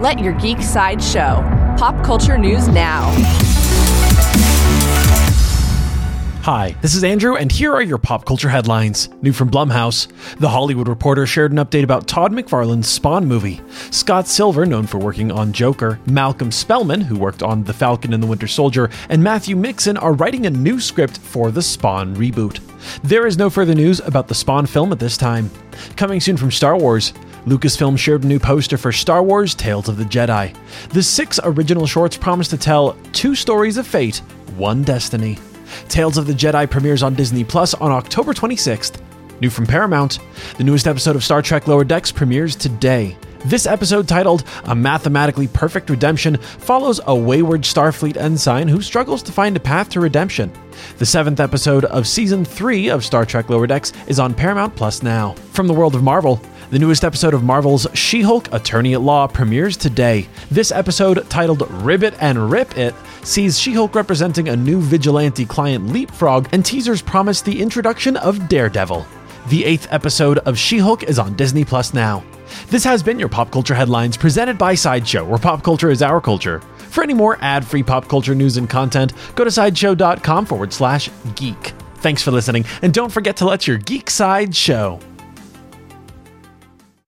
Let your geek side show. Pop culture news now. Hi, this is Andrew, and here are your pop culture headlines. New from Blumhouse. The Hollywood Reporter shared an update about Todd McFarlane's Spawn movie. Scott Silver, known for working on Joker, Malcolm Spellman, who worked on The Falcon and the Winter Soldier, and Matthew Mixon are writing a new script for the Spawn reboot. There is no further news about the Spawn film at this time. Coming soon from Star Wars. Lucasfilm shared a new poster for Star Wars Tales of the Jedi. The six original shorts promise to tell two stories of fate, one destiny. Tales of the Jedi premieres on Disney Plus on October 26th. New from Paramount, the newest episode of Star Trek Lower Decks premieres today. This episode, titled A Mathematically Perfect Redemption, follows a wayward Starfleet ensign who struggles to find a path to redemption. The seventh episode of Season 3 of Star Trek Lower Decks is on Paramount Plus now. From the world of Marvel, the newest episode of Marvel's She Hulk Attorney at Law premieres today. This episode, titled Ribbit and Rip It, sees She Hulk representing a new vigilante client Leapfrog, and teasers promise the introduction of Daredevil. The eighth episode of She Hulk is on Disney Plus now. This has been your pop culture headlines presented by Sideshow, where pop culture is our culture. For any more ad free pop culture news and content, go to sideshow.com forward slash geek. Thanks for listening, and don't forget to let your geek side show.